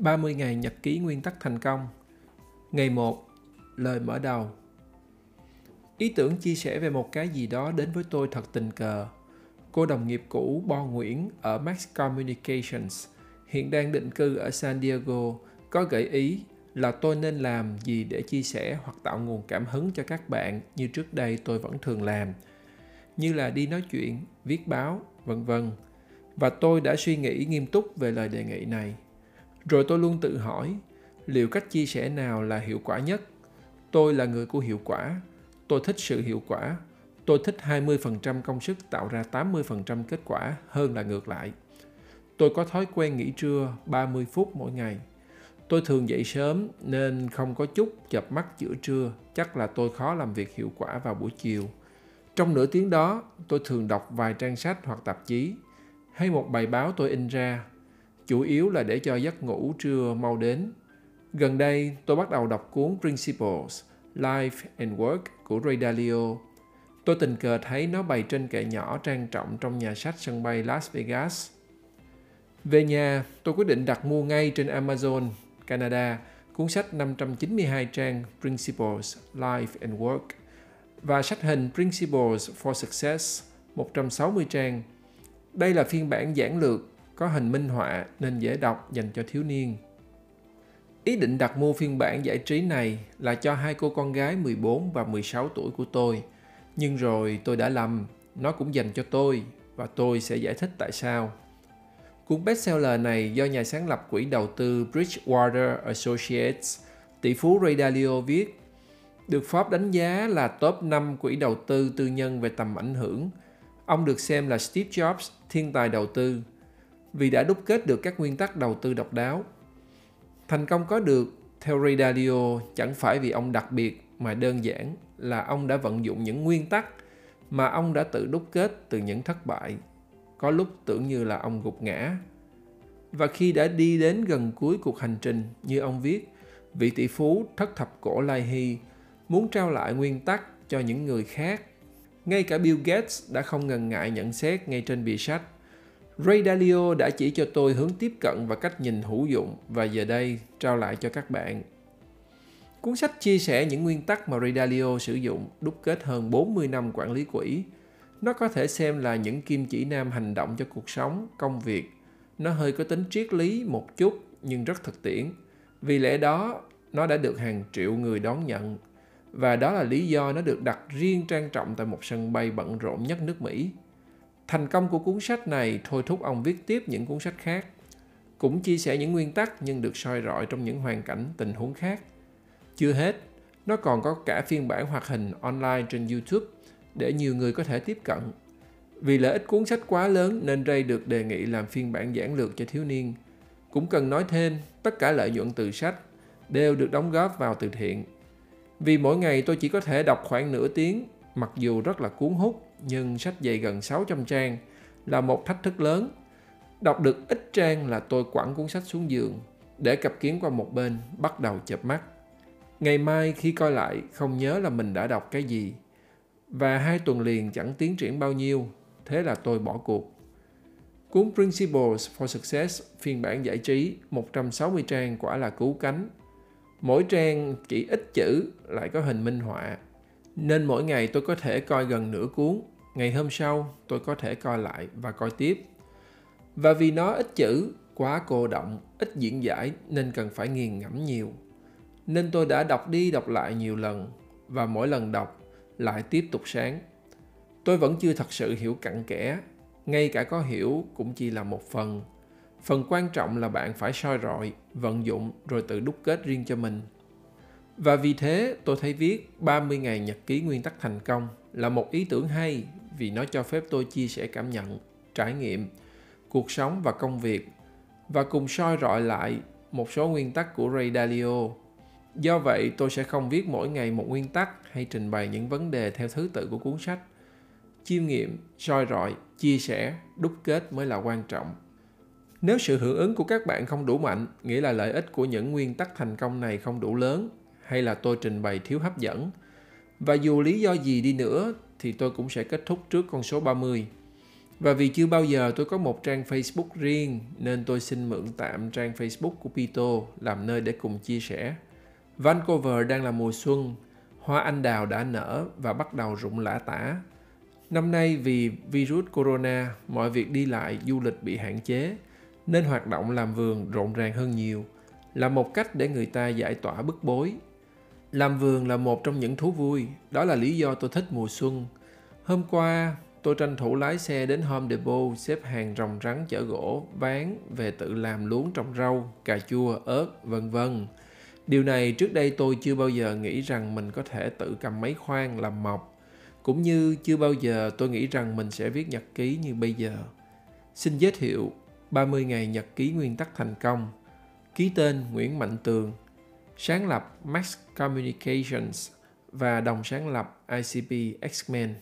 30 ngày nhật ký nguyên tắc thành công. Ngày 1. Lời mở đầu. Ý tưởng chia sẻ về một cái gì đó đến với tôi thật tình cờ. Cô đồng nghiệp cũ Bo Nguyễn ở Max Communications, hiện đang định cư ở San Diego, có gợi ý là tôi nên làm gì để chia sẻ hoặc tạo nguồn cảm hứng cho các bạn như trước đây tôi vẫn thường làm, như là đi nói chuyện, viết báo, vân vân và tôi đã suy nghĩ nghiêm túc về lời đề nghị này rồi tôi luôn tự hỏi liệu cách chia sẻ nào là hiệu quả nhất tôi là người của hiệu quả tôi thích sự hiệu quả tôi thích 20% công sức tạo ra 80% kết quả hơn là ngược lại. Tôi có thói quen nghỉ trưa 30 phút mỗi ngày. Tôi thường dậy sớm nên không có chút chập mắt giữa trưa, chắc là tôi khó làm việc hiệu quả vào buổi chiều. Trong nửa tiếng đó, tôi thường đọc vài trang sách hoặc tạp chí, hay một bài báo tôi in ra, chủ yếu là để cho giấc ngủ trưa mau đến. Gần đây, tôi bắt đầu đọc cuốn Principles, Life and Work của Ray Dalio. Tôi tình cờ thấy nó bày trên kệ nhỏ trang trọng trong nhà sách sân bay Las Vegas. Về nhà, tôi quyết định đặt mua ngay trên Amazon, Canada, cuốn sách 592 trang Principles, Life and Work và sách hình Principles for Success 160 trang. Đây là phiên bản giản lược, có hình minh họa nên dễ đọc dành cho thiếu niên. Ý định đặt mua phiên bản giải trí này là cho hai cô con gái 14 và 16 tuổi của tôi. Nhưng rồi tôi đã lầm, nó cũng dành cho tôi và tôi sẽ giải thích tại sao. Cuốn bestseller này do nhà sáng lập quỹ đầu tư Bridgewater Associates, tỷ phú Ray Dalio viết, được Forbes đánh giá là top 5 quỹ đầu tư tư nhân về tầm ảnh hưởng. Ông được xem là Steve Jobs, thiên tài đầu tư, vì đã đúc kết được các nguyên tắc đầu tư độc đáo. Thành công có được, theo Ray Dalio, chẳng phải vì ông đặc biệt mà đơn giản là ông đã vận dụng những nguyên tắc mà ông đã tự đúc kết từ những thất bại có lúc tưởng như là ông gục ngã. Và khi đã đi đến gần cuối cuộc hành trình, như ông viết, vị tỷ phú thất thập cổ Lai Hy muốn trao lại nguyên tắc cho những người khác. Ngay cả Bill Gates đã không ngần ngại nhận xét ngay trên bìa sách. Ray Dalio đã chỉ cho tôi hướng tiếp cận và cách nhìn hữu dụng và giờ đây trao lại cho các bạn. Cuốn sách chia sẻ những nguyên tắc mà Ray Dalio sử dụng đúc kết hơn 40 năm quản lý quỹ, nó có thể xem là những kim chỉ nam hành động cho cuộc sống, công việc. Nó hơi có tính triết lý một chút nhưng rất thực tiễn. Vì lẽ đó, nó đã được hàng triệu người đón nhận. Và đó là lý do nó được đặt riêng trang trọng tại một sân bay bận rộn nhất nước Mỹ. Thành công của cuốn sách này thôi thúc ông viết tiếp những cuốn sách khác. Cũng chia sẻ những nguyên tắc nhưng được soi rọi trong những hoàn cảnh, tình huống khác. Chưa hết, nó còn có cả phiên bản hoạt hình online trên YouTube để nhiều người có thể tiếp cận. Vì lợi ích cuốn sách quá lớn nên Ray được đề nghị làm phiên bản giản lược cho thiếu niên. Cũng cần nói thêm, tất cả lợi nhuận từ sách đều được đóng góp vào từ thiện. Vì mỗi ngày tôi chỉ có thể đọc khoảng nửa tiếng, mặc dù rất là cuốn hút, nhưng sách dày gần 600 trang là một thách thức lớn. Đọc được ít trang là tôi quẳng cuốn sách xuống giường, để cặp kiến qua một bên, bắt đầu chợp mắt. Ngày mai khi coi lại, không nhớ là mình đã đọc cái gì, và hai tuần liền chẳng tiến triển bao nhiêu, thế là tôi bỏ cuộc. Cuốn Principles for Success phiên bản giải trí 160 trang quả là cứu cánh. Mỗi trang chỉ ít chữ lại có hình minh họa, nên mỗi ngày tôi có thể coi gần nửa cuốn. Ngày hôm sau tôi có thể coi lại và coi tiếp. Và vì nó ít chữ, quá cô động, ít diễn giải nên cần phải nghiền ngẫm nhiều. Nên tôi đã đọc đi đọc lại nhiều lần và mỗi lần đọc lại tiếp tục sáng. Tôi vẫn chưa thật sự hiểu cặn kẽ, ngay cả có hiểu cũng chỉ là một phần. Phần quan trọng là bạn phải soi rọi, vận dụng rồi tự đúc kết riêng cho mình. Và vì thế tôi thấy viết 30 ngày nhật ký nguyên tắc thành công là một ý tưởng hay vì nó cho phép tôi chia sẻ cảm nhận, trải nghiệm, cuộc sống và công việc và cùng soi rọi lại một số nguyên tắc của Ray Dalio Do vậy, tôi sẽ không viết mỗi ngày một nguyên tắc hay trình bày những vấn đề theo thứ tự của cuốn sách. Chiêm nghiệm, soi rọi, chia sẻ, đúc kết mới là quan trọng. Nếu sự hưởng ứng của các bạn không đủ mạnh, nghĩa là lợi ích của những nguyên tắc thành công này không đủ lớn, hay là tôi trình bày thiếu hấp dẫn. Và dù lý do gì đi nữa thì tôi cũng sẽ kết thúc trước con số 30. Và vì chưa bao giờ tôi có một trang Facebook riêng nên tôi xin mượn tạm trang Facebook của Pito làm nơi để cùng chia sẻ. Vancouver đang là mùa xuân, hoa anh đào đã nở và bắt đầu rụng lã tả. Năm nay vì virus corona, mọi việc đi lại, du lịch bị hạn chế, nên hoạt động làm vườn rộn ràng hơn nhiều, là một cách để người ta giải tỏa bức bối. Làm vườn là một trong những thú vui, đó là lý do tôi thích mùa xuân. Hôm qua, tôi tranh thủ lái xe đến Home Depot xếp hàng rồng rắn chở gỗ, ván về tự làm luống trồng rau, cà chua, ớt, vân vân. Điều này trước đây tôi chưa bao giờ nghĩ rằng mình có thể tự cầm máy khoan làm mọc, cũng như chưa bao giờ tôi nghĩ rằng mình sẽ viết nhật ký như bây giờ. Xin giới thiệu 30 ngày nhật ký nguyên tắc thành công. Ký tên Nguyễn Mạnh Tường, sáng lập Max Communications và đồng sáng lập ICP X-Men.